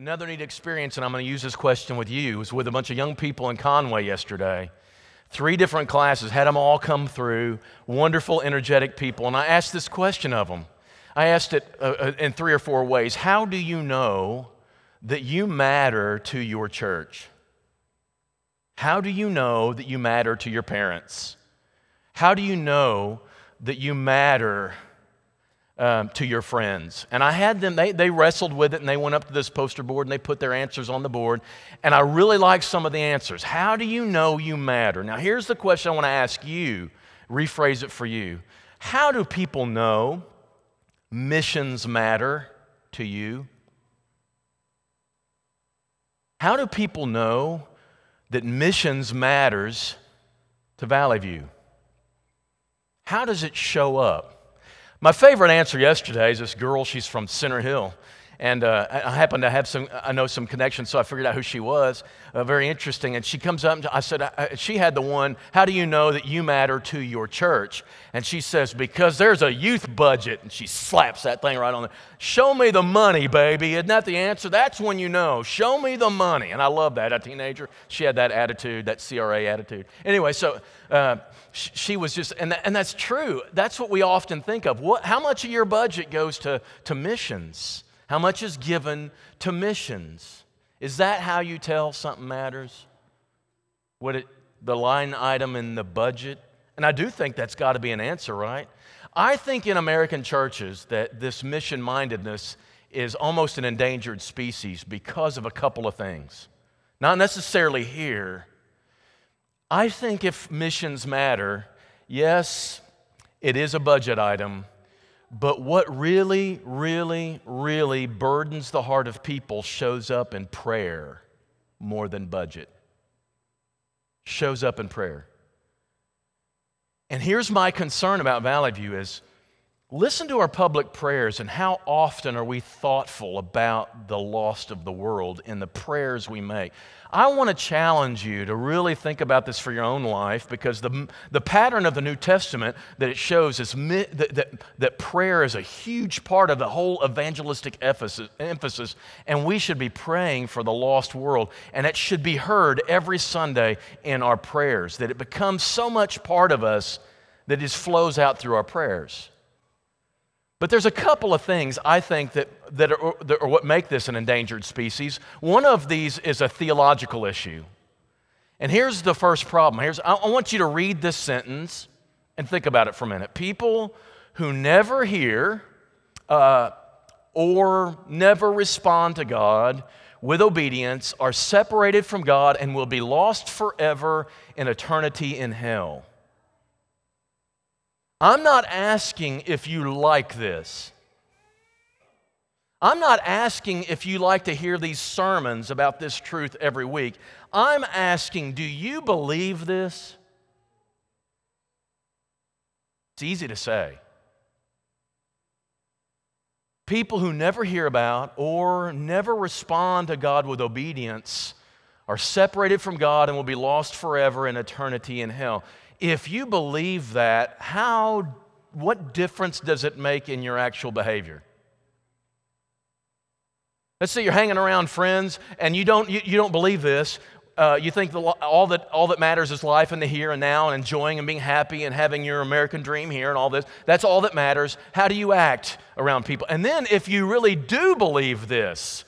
Another neat experience, and I'm going to use this question with you, was with a bunch of young people in Conway yesterday. Three different classes, had them all come through, wonderful, energetic people. And I asked this question of them. I asked it uh, uh in three or four ways How do you know that you matter to your church? How do you know that you matter to your parents? How do you know that you matter um, to your friends. And I had them, they, they wrestled with it and they went up to this poster board and they put their answers on the board. And I really like some of the answers. How do you know you matter? Now, here's the question I want to ask you, rephrase it for you. How do people know missions matter to you? How do people know that missions matters to Valley View? How does it show up? My favorite answer yesterday is this girl, she's from Center Hill. And uh, I happen to have some, I know some connections, so I figured out who she was. Uh, very interesting. And she comes up, and I said, I, she had the one, how do you know that you matter to your church? And she says, because there's a youth budget. And she slaps that thing right on there. Show me the money, baby. Isn't that the answer? That's when you know. Show me the money. And I love that. A teenager, she had that attitude, that CRA attitude. Anyway, so uh, she was just, and, and that's true. That's what we often think of. What, how much of your budget goes to, to missions? How much is given to missions? Is that how you tell something matters? What it, the line item in the budget? And I do think that's got to be an answer, right? I think in American churches that this mission mindedness is almost an endangered species because of a couple of things. Not necessarily here, I think if missions matter, yes, it is a budget item, but what really, really, really burdens the heart of people shows up in prayer more than budget. Shows up in prayer. And here's my concern about Valley View is listen to our public prayers and how often are we thoughtful about the lost of the world in the prayers we make. I want to challenge you to really think about this for your own life because the, the pattern of the New Testament that it shows is that, that, that prayer is a huge part of the whole evangelistic emphasis, and we should be praying for the lost world. And it should be heard every Sunday in our prayers, that it becomes so much part of us that it just flows out through our prayers. But there's a couple of things I think that, that, are, that are what make this an endangered species. One of these is a theological issue. And here's the first problem. Here's, I want you to read this sentence and think about it for a minute. People who never hear uh, or never respond to God with obedience are separated from God and will be lost forever in eternity in hell. I'm not asking if you like this. I'm not asking if you like to hear these sermons about this truth every week. I'm asking, do you believe this? It's easy to say. People who never hear about or never respond to God with obedience are separated from God and will be lost forever in eternity in hell if you believe that, how, what difference does it make in your actual behavior? Let's say you're hanging around friends and you don't, you, you don't believe this. Uh, you think the, all, that, all that matters is life in the here and now and enjoying and being happy and having your American dream here and all this. That's all that matters. How do you act around people? And then, if you really do believe this,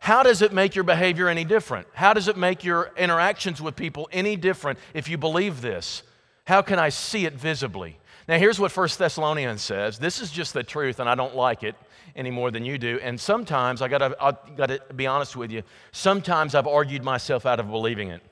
how does it make your behavior any different? How does it make your interactions with people any different if you believe this? How can I see it visibly? Now, here's what 1 Thessalonians says. This is just the truth, and I don't like it any more than you do. And sometimes, I gotta, I gotta be honest with you, sometimes I've argued myself out of believing it.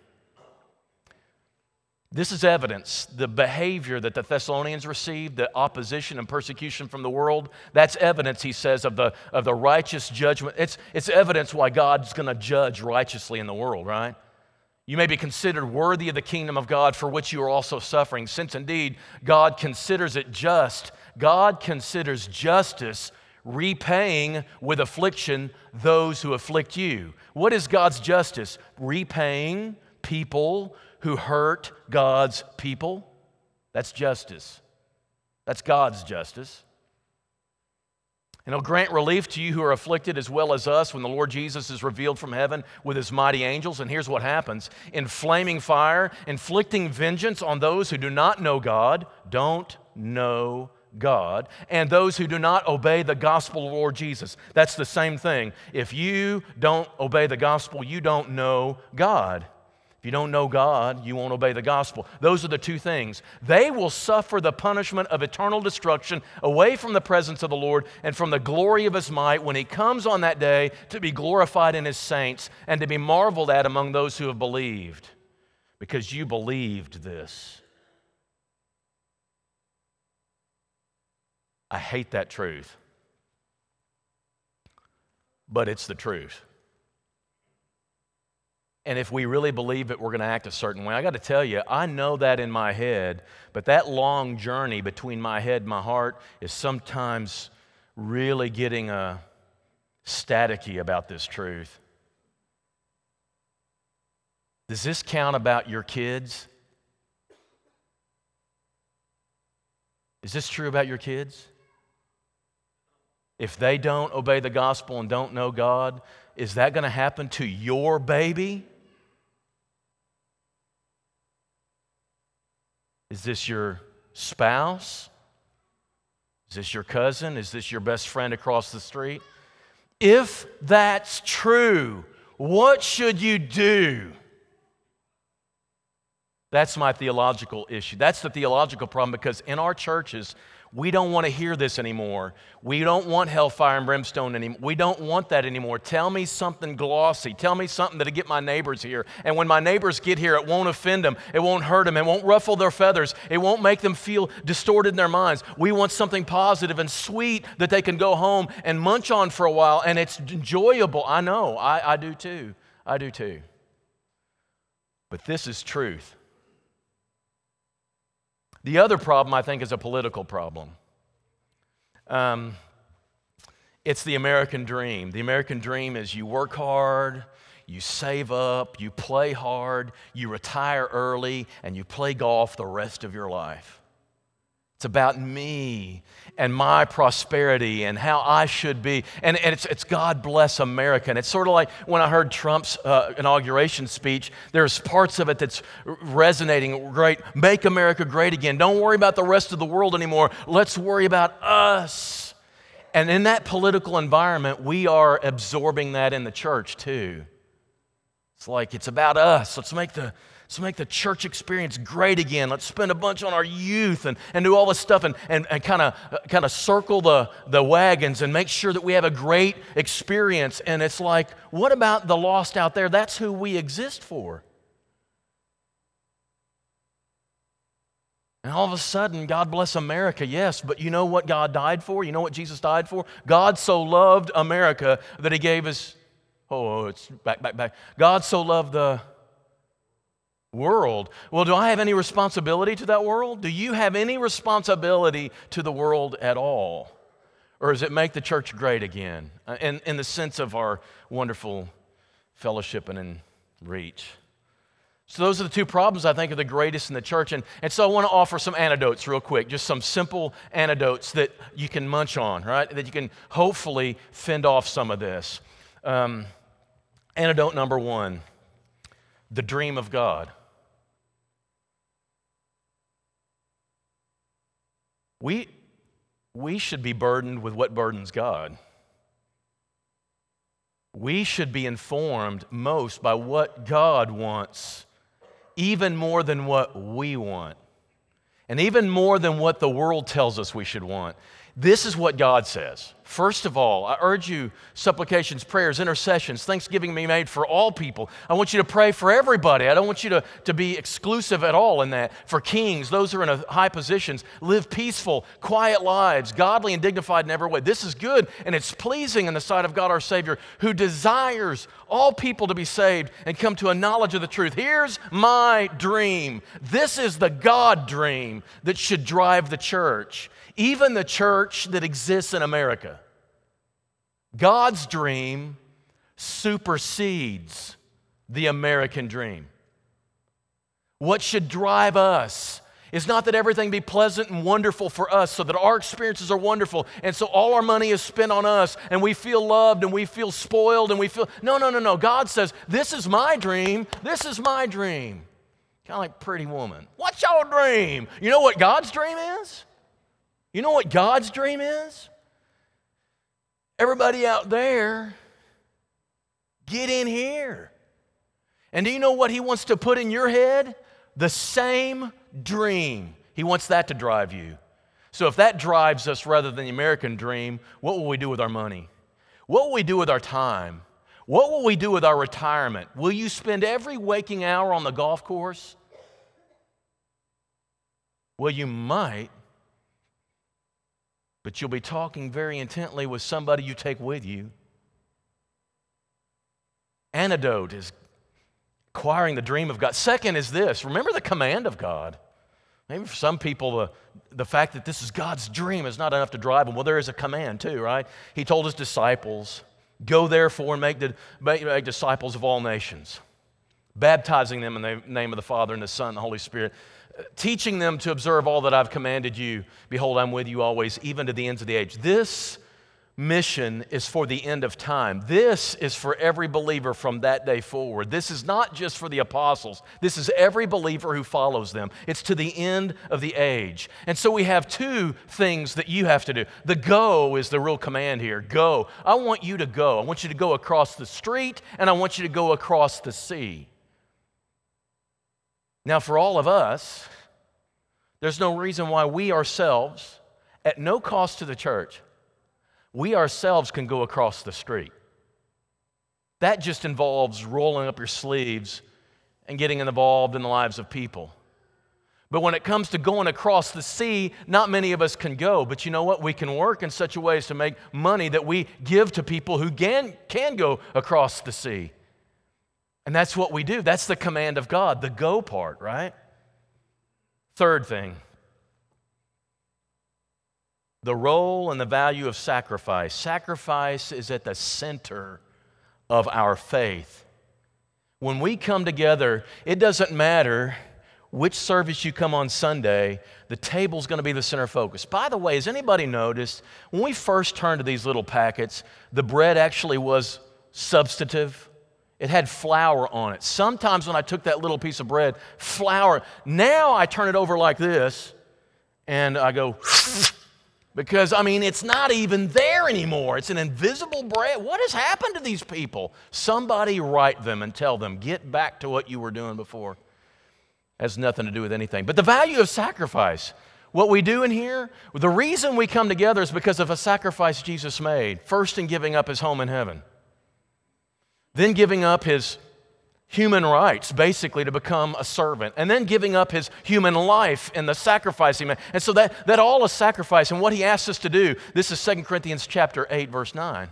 This is evidence. The behavior that the Thessalonians received, the opposition and persecution from the world, that's evidence, he says, of the, of the righteous judgment. It's, it's evidence why God's going to judge righteously in the world, right? You may be considered worthy of the kingdom of God for which you are also suffering, since indeed God considers it just. God considers justice repaying with affliction those who afflict you. What is God's justice? Repaying people who hurt God's people. That's justice. That's God's justice. And he'll grant relief to you who are afflicted as well as us when the Lord Jesus is revealed from heaven with his mighty angels. And here's what happens in flaming fire, inflicting vengeance on those who do not know God, don't know God, and those who do not obey the gospel of Lord Jesus. That's the same thing. If you don't obey the gospel, you don't know God. If you don't know God, you won't obey the gospel. Those are the two things. They will suffer the punishment of eternal destruction away from the presence of the Lord and from the glory of his might when he comes on that day to be glorified in his saints and to be marveled at among those who have believed. Because you believed this. I hate that truth, but it's the truth. And if we really believe it, we're going to act a certain way. I got to tell you, I know that in my head, but that long journey between my head and my heart is sometimes really getting uh, staticky about this truth. Does this count about your kids? Is this true about your kids? If they don't obey the gospel and don't know God, is that going to happen to your baby? Is this your spouse? Is this your cousin? Is this your best friend across the street? If that's true, what should you do? That's my theological issue. That's the theological problem because in our churches, we don't want to hear this anymore. We don't want hellfire and brimstone anymore. We don't want that anymore. Tell me something glossy. Tell me something that'll get my neighbors here. And when my neighbors get here, it won't offend them. It won't hurt them. It won't ruffle their feathers. It won't make them feel distorted in their minds. We want something positive and sweet that they can go home and munch on for a while and it's enjoyable. I know. I, I do too. I do too. But this is truth. The other problem, I think, is a political problem. Um, it's the American dream. The American dream is you work hard, you save up, you play hard, you retire early, and you play golf the rest of your life. It's about me and my prosperity and how I should be. And, and it's, it's God bless America. And it's sort of like when I heard Trump's uh, inauguration speech, there's parts of it that's resonating great. Make America great again. Don't worry about the rest of the world anymore. Let's worry about us. And in that political environment, we are absorbing that in the church too. It's like it's about us. Let's make the Let's make the church experience great again. Let's spend a bunch on our youth and, and do all this stuff and, and, and kind of kind of circle the, the wagons and make sure that we have a great experience. And it's like, what about the lost out there? That's who we exist for. And all of a sudden, God bless America, yes, but you know what God died for? You know what Jesus died for? God so loved America that he gave us, oh, oh, it's back, back, back. God so loved the world. Well, do I have any responsibility to that world? Do you have any responsibility to the world at all? Or does it make the church great again uh, in, in the sense of our wonderful fellowship and in reach? So, those are the two problems I think are the greatest in the church. And, and so, I want to offer some antidotes real quick, just some simple antidotes that you can munch on, right? That you can hopefully fend off some of this. Um, antidote number one the dream of God. We, we should be burdened with what burdens God. We should be informed most by what God wants, even more than what we want, and even more than what the world tells us we should want. This is what God says. First of all, I urge you supplications, prayers, intercessions, thanksgiving be made for all people. I want you to pray for everybody. I don't want you to, to be exclusive at all in that. For kings, those who are in high positions, live peaceful, quiet lives, godly and dignified in every way. This is good and it's pleasing in the sight of God our Savior, who desires all people to be saved and come to a knowledge of the truth. Here's my dream. This is the God dream that should drive the church even the church that exists in America. God's dream supersedes the American dream. What should drive us is not that everything be pleasant and wonderful for us so that our experiences are wonderful and so all our money is spent on us and we feel loved and we feel spoiled and we feel no no no no. God says this is my dream. This is my dream. Kind of like pretty woman. What's your dream? You know what god's dream is? You know what god's dream is everybody out there get in here and do you know what he wants to put in your head the same dream. He wants that to drive you. So if that drives us rather than the American dream, what will we do with our money? What will we do with our time? What will we do with our retirement? Will you spend every waking hour on the golf course? Well, you might, but you'll be talking very intently with somebody you take with you. Antidote is acquiring the dream of God. Second is this remember the command of God. Maybe for some people, the, the fact that this is God's dream is not enough to drive them. Well, there is a command too, right? He told his disciples, Go therefore and make, the, make, make disciples of all nations, baptizing them in the name of the Father and the Son and the Holy Spirit, teaching them to observe all that I've commanded you. Behold, I'm with you always, even to the ends of the age. This mission is for the end of time. This is for every believer from that day forward. This is not just for the apostles, this is every believer who follows them. It's to the end of the age. And so we have two things that you have to do. The go is the real command here go. I want you to go. I want you to go across the street, and I want you to go across the sea. Now, for all of us, there's no reason why we ourselves, at no cost to the church, we ourselves can go across the street. That just involves rolling up your sleeves and getting involved in the lives of people. But when it comes to going across the sea, not many of us can go. But you know what? We can work in such a way as to make money that we give to people who can, can go across the sea. And that's what we do. That's the command of God, the go part, right? Third thing the role and the value of sacrifice. Sacrifice is at the center of our faith. When we come together, it doesn't matter which service you come on Sunday, the table's going to be the center focus. By the way, has anybody noticed when we first turned to these little packets, the bread actually was substantive? It had flour on it. Sometimes when I took that little piece of bread, flour, now I turn it over like this and I go, Because, I mean, it's not even there anymore. It's an invisible bread. What has happened to these people? Somebody write them and tell them, get back to what you were doing before. Has nothing to do with anything. But the value of sacrifice, what we do in here, the reason we come together is because of a sacrifice Jesus made. First, in giving up his home in heaven, then giving up his human rights, basically, to become a servant, and then giving up his human life in the sacrifice he made. And so that, that all is sacrifice. And what he asks us to do, this is 2 Corinthians chapter 8, verse 9.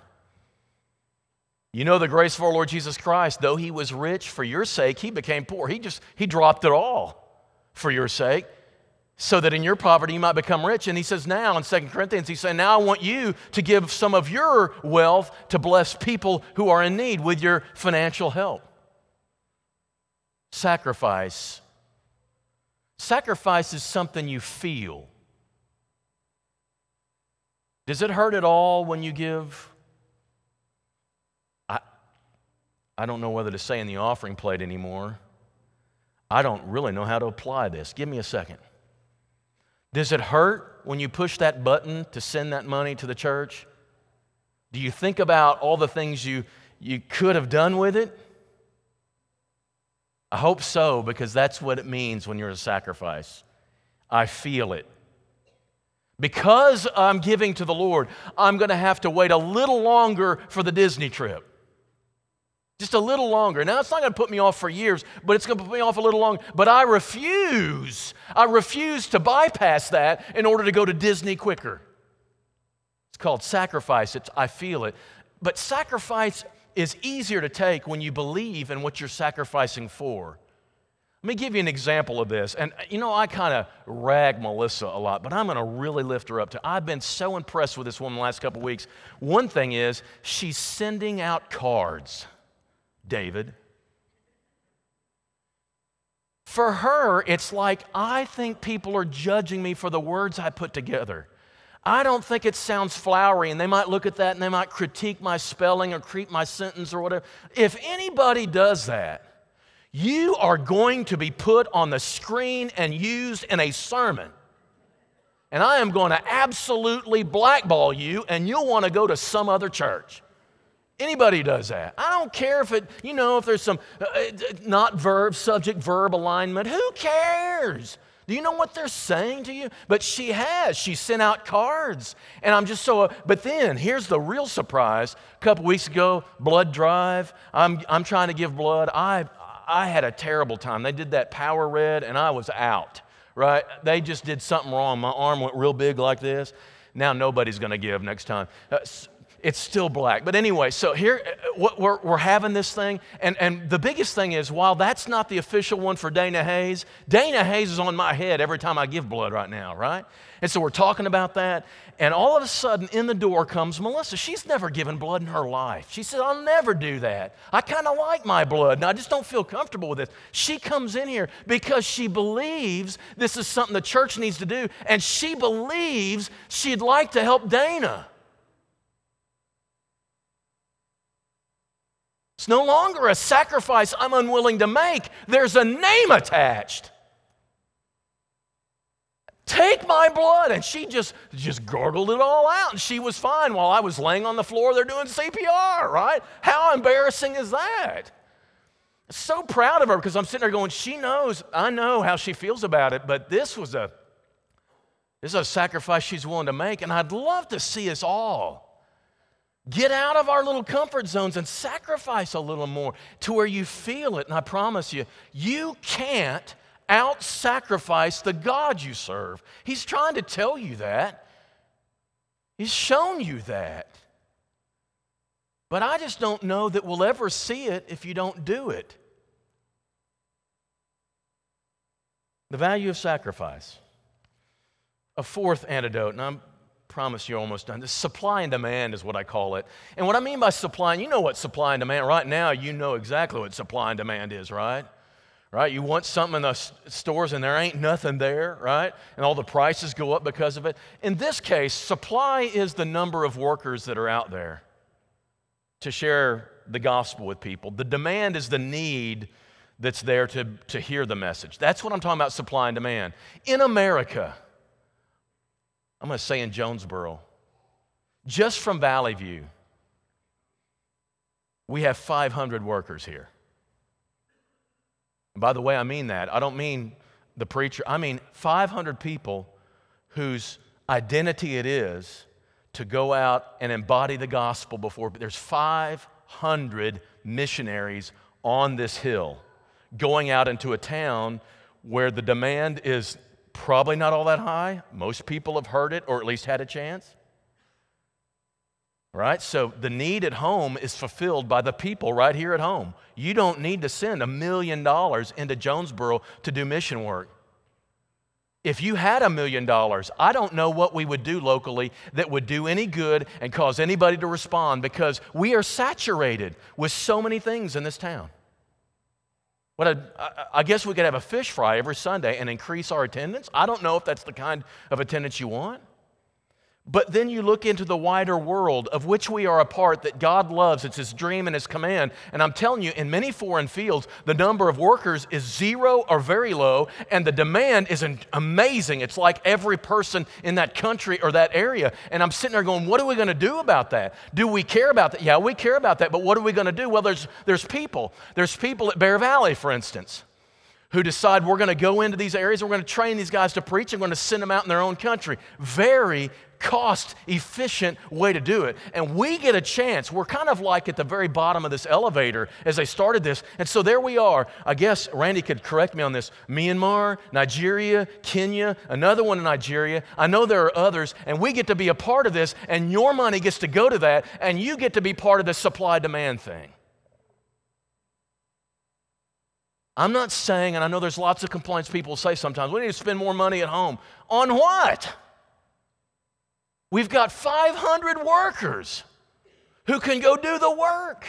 You know the grace of our Lord Jesus Christ, though he was rich for your sake, he became poor. He just he dropped it all for your sake, so that in your poverty you might become rich. And he says now in 2 Corinthians, he's saying, Now I want you to give some of your wealth to bless people who are in need with your financial help. Sacrifice. Sacrifice is something you feel. Does it hurt at all when you give? I, I don't know whether to say in the offering plate anymore. I don't really know how to apply this. Give me a second. Does it hurt when you push that button to send that money to the church? Do you think about all the things you, you could have done with it? I hope so, because that's what it means when you're a sacrifice. I feel it. Because I'm giving to the Lord, I'm going to have to wait a little longer for the Disney trip. Just a little longer. Now, it's not going to put me off for years, but it's going to put me off a little longer. But I refuse. I refuse to bypass that in order to go to Disney quicker. It's called sacrifice. It's, I feel it. But sacrifice is easier to take when you believe in what you're sacrificing for. Let me give you an example of this. And you know, I kind of rag Melissa a lot, but I'm going to really lift her up to. I've been so impressed with this woman the last couple weeks. One thing is, she's sending out cards, David. For her, it's like, I think people are judging me for the words I put together. I don't think it sounds flowery, and they might look at that and they might critique my spelling or creep my sentence or whatever. If anybody does that, you are going to be put on the screen and used in a sermon. And I am going to absolutely blackball you, and you'll want to go to some other church. Anybody does that. I don't care if it, you know, if there's some uh, uh not verb, subject, verb alignment. Who cares? Do you know what they're saying to you? But she has. She sent out cards. And I'm just so, but then here's the real surprise. A couple weeks ago, blood drive. I'm, I'm trying to give blood. I, I had a terrible time. They did that power red and I was out, right? They just did something wrong. My arm went real big like this. Now nobody's going to give next time. Uh, it's still black. But anyway, so here uh, we're, we're having this thing. And, and the biggest thing is, while that's not the official one for Dana Hayes, Dana Hayes is on my head every time I give blood right now, right? And so we're talking about that. And all of a sudden, in the door comes Melissa. She's never given blood in her life. She said, I'll never do that. I kind of like my blood, and I just don't feel comfortable with this. She comes in here because she believes this is something the church needs to do, and she believes she'd like to help Dana. It's no longer a sacrifice I'm unwilling to make, there's a name attached. Take my blood. And she just, just gargled it all out. And she was fine while I was laying on the floor there doing CPR, right? How embarrassing is that? So proud of her because I'm sitting there going, she knows, I know how she feels about it, but this was a this is a sacrifice she's willing to make, and I'd love to see us all Get out of our little comfort zones and sacrifice a little more to where you feel it. And I promise you, you can't out sacrifice the God you serve. He's trying to tell you that, He's shown you that. But I just don't know that we'll ever see it if you don't do it. The value of sacrifice. A fourth antidote, and I'm promise you're almost done. This supply and demand is what I call it. And what I mean by supply, and you know what supply and demand, right now you know exactly what supply and demand is, right? Right? You want something in the stores and there ain't nothing there, right? And all the prices go up because of it. In this case, supply is the number of workers that are out there to share the gospel with people. The demand is the need that's there to, to hear the message. That's what I'm talking about supply and demand. In America, I'm going to say in Jonesboro, just from Valley View, we have 500 workers here. And by the way, I mean that. I don't mean the preacher, I mean 500 people whose identity it is to go out and embody the gospel before. There's 500 missionaries on this hill going out into a town where the demand is Probably not all that high. Most people have heard it or at least had a chance. Right? So the need at home is fulfilled by the people right here at home. You don't need to send a million dollars into Jonesboro to do mission work. If you had a million dollars, I don't know what we would do locally that would do any good and cause anybody to respond because we are saturated with so many things in this town. What I guess we could have a fish fry every Sunday and increase our attendance. I don't know if that's the kind of attendance you want. But then you look into the wider world of which we are a part that God loves. It's His dream and His command. And I'm telling you, in many foreign fields, the number of workers is zero or very low, and the demand is amazing. It's like every person in that country or that area. And I'm sitting there going, what are we going to do about that? Do we care about that? Yeah, we care about that, but what are we going to do? Well, there's, there's people. There's people at Bear Valley, for instance who decide we're going to go into these areas, we're going to train these guys to preach, and we're going to send them out in their own country. Very cost efficient way to do it. And we get a chance. We're kind of like at the very bottom of this elevator as they started this. And so there we are. I guess Randy could correct me on this Myanmar, Nigeria, Kenya, another one in Nigeria. I know there are others, and we get to be a part of this, and your money gets to go to that, and you get to be part of the supply demand thing. I'm not saying, and I know there's lots of complaints people say sometimes, we need to spend more money at home. On what? We've got 500 workers who can go do the work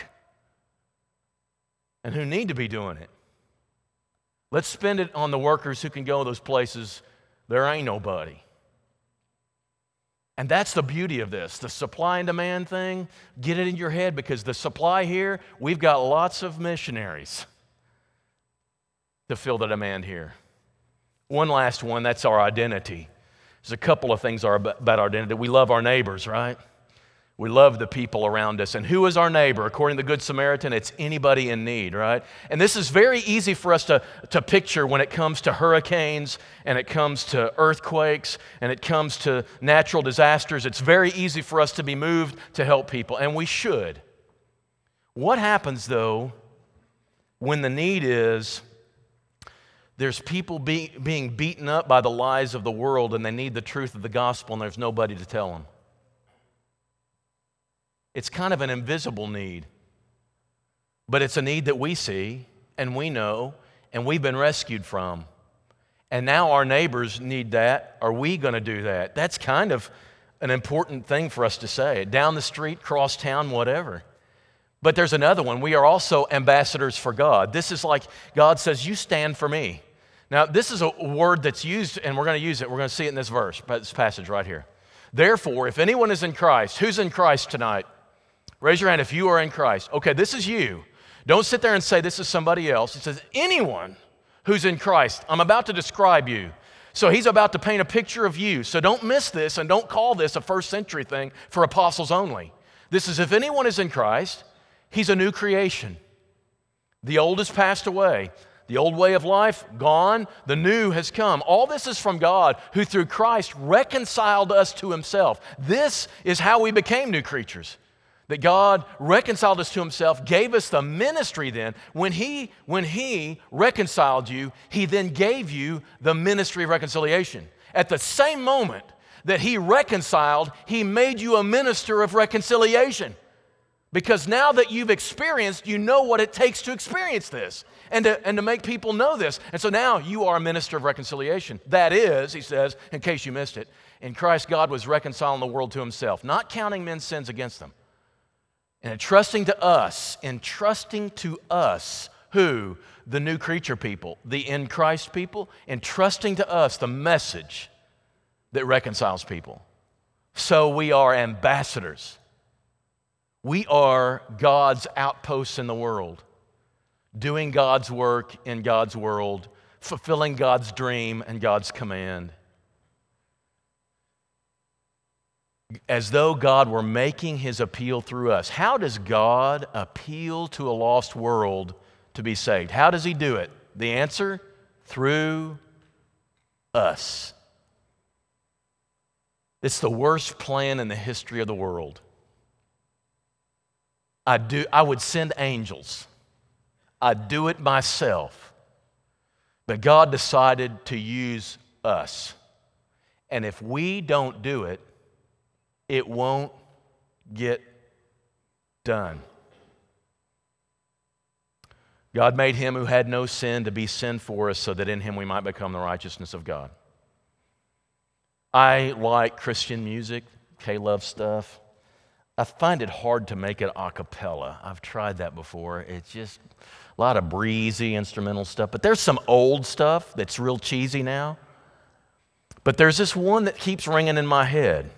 and who need to be doing it. Let's spend it on the workers who can go to those places there ain't nobody. And that's the beauty of this the supply and demand thing. Get it in your head because the supply here, we've got lots of missionaries to fill the demand here. One last one that's our identity. There's a couple of things about our identity. We love our neighbors, right? We love the people around us. And who is our neighbor? According to the Good Samaritan, it's anybody in need, right? And this is very easy for us to, to picture when it comes to hurricanes and it comes to earthquakes and it comes to natural disasters. It's very easy for us to be moved to help people, and we should. What happens, though, when the need is there's people be, being beaten up by the lies of the world and they need the truth of the gospel and there's nobody to tell them? It's kind of an invisible need, but it's a need that we see and we know and we've been rescued from. And now our neighbors need that. Are we going to do that? That's kind of an important thing for us to say. Down the street, cross town, whatever. But there's another one. We are also ambassadors for God. This is like God says, You stand for me. Now, this is a word that's used, and we're going to use it. We're going to see it in this verse, but this passage right here. Therefore, if anyone is in Christ, who's in Christ tonight? Raise your hand if you are in Christ. Okay, this is you. Don't sit there and say this is somebody else. It says anyone who's in Christ. I'm about to describe you. So he's about to paint a picture of you. So don't miss this and don't call this a first century thing for apostles only. This is if anyone is in Christ, he's a new creation. The old has passed away. The old way of life, gone. The new has come. All this is from God, who through Christ reconciled us to himself. This is how we became new creatures that God reconciled us to himself, gave us the ministry then. When he, when he reconciled you, he then gave you the ministry of reconciliation. At the same moment that he reconciled, he made you a minister of reconciliation. Because now that you've experienced, you know what it takes to experience this and to, and to make people know this. And so now you are a minister of reconciliation. That is, he says, in case you missed it, in Christ, God was reconciling the world to himself, not counting men's sins against them and entrusting to us, entrusting to us who? The new creature people, the in Christ people, entrusting to us the message that reconciles people. So we are ambassadors. We are God's outposts in the world, doing God's work in God's world, fulfilling God's dream and God's command. as though God were making his appeal through us. How does God appeal to a lost world to be saved? How does he do it? The answer through us. It's the worst plan in the history of the world. I, do, I would send angels. I'd do it myself. But God decided to use us. And if we don't do it, it won't get done. God made him who had no sin to be sin for us so that in him we might become the righteousness of God. I like Christian music, K-LOVE stuff. I find it hard to make it a cappella. I've tried that before. It's just a lot of breezy instrumental stuff. But there's some old stuff that's real cheesy now. But there's this one that keeps ringing in my head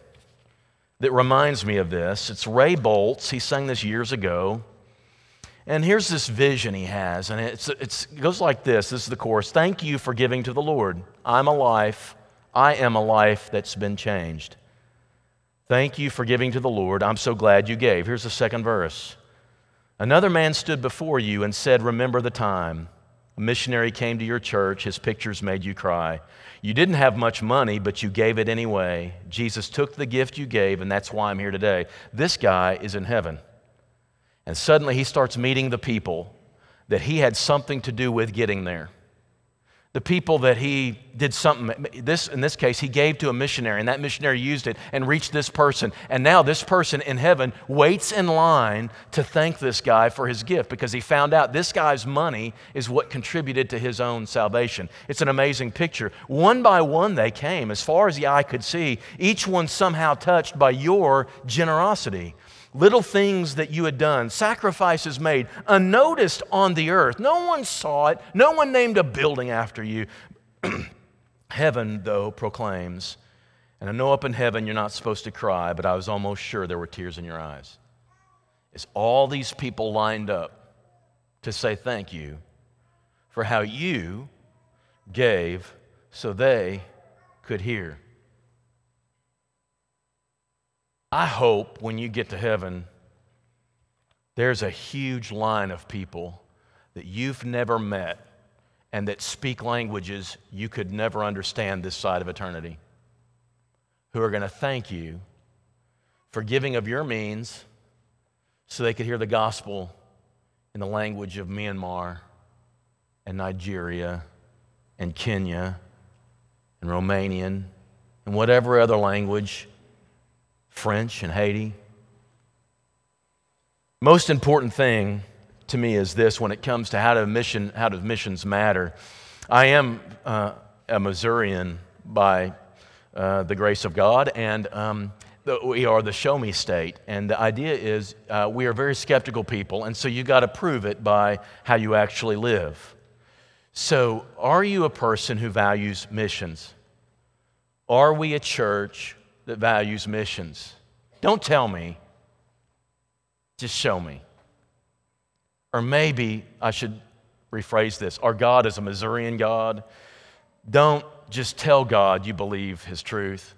that reminds me of this. It's Ray Boltz. He sang this years ago. And here's this vision he has, and it's, it's, it goes like this. This is the chorus. Thank you for giving to the Lord. I'm a life. I am a life that's been changed. Thank you for giving to the Lord. I'm so glad you gave. Here's the second verse. Another man stood before you and said, Remember the time. A missionary came to your church. His pictures made you cry. You didn't have much money, but you gave it anyway. Jesus took the gift you gave, and that's why I'm here today. This guy is in heaven. And suddenly he starts meeting the people that he had something to do with getting there the people that he did something this in this case he gave to a missionary and that missionary used it and reached this person. And now this person in heaven waits in line to thank this guy for his gift because he found out this guy's money is what contributed to his own salvation. It's an amazing picture. One by one they came as far as the eye could see each one somehow touched by your generosity little things that you had done, sacrifices made, unnoticed on the earth. No one saw it, no one named a building after you. heaven, though, proclaims, and I know up in heaven you're not supposed to cry, but I was almost sure there were tears in your eyes. It's all these people lined up to say thank you for how you gave so they could hear. I hope when you get to heaven, there's a huge line of people that you've never met and that speak languages you could never understand this side of eternity, who are going to thank you for giving of your means so they could hear the gospel in the language of Myanmar and Nigeria and Kenya and Romanian and whatever other language French and Haiti. Most important thing to me is this when it comes to how, to mission, how does missions matter. I am uh, a Missourian by uh, the grace of God, and um, the, we are the show me state. And the idea is uh, we are very skeptical people, and so you got to prove it by how you actually live. So, are you a person who values missions? Are we a church that values missions. Don't tell me, just show me. Or maybe I should rephrase this our God is a Missourian God. Don't just tell God you believe His truth,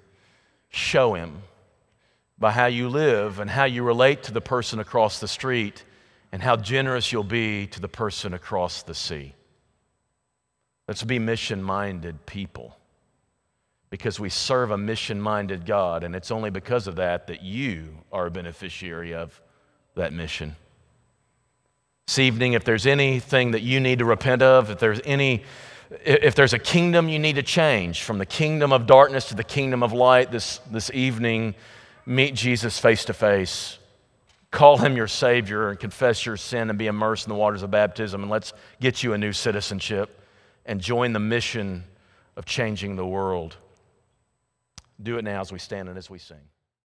show Him by how you live and how you relate to the person across the street and how generous you'll be to the person across the sea. Let's be mission minded people because we serve a mission minded God, and it's only because of that that you are a beneficiary of that mission. This evening, if there's anything that you need to repent of, if there's any if there's a kingdom you need to change from the kingdom of darkness to the kingdom of light this, this evening, meet Jesus face to face. Call him your Savior and confess your sin and be immersed in the waters of baptism. And let's get you a new citizenship and join the mission of changing the world. Do it now as we stand and as we sing.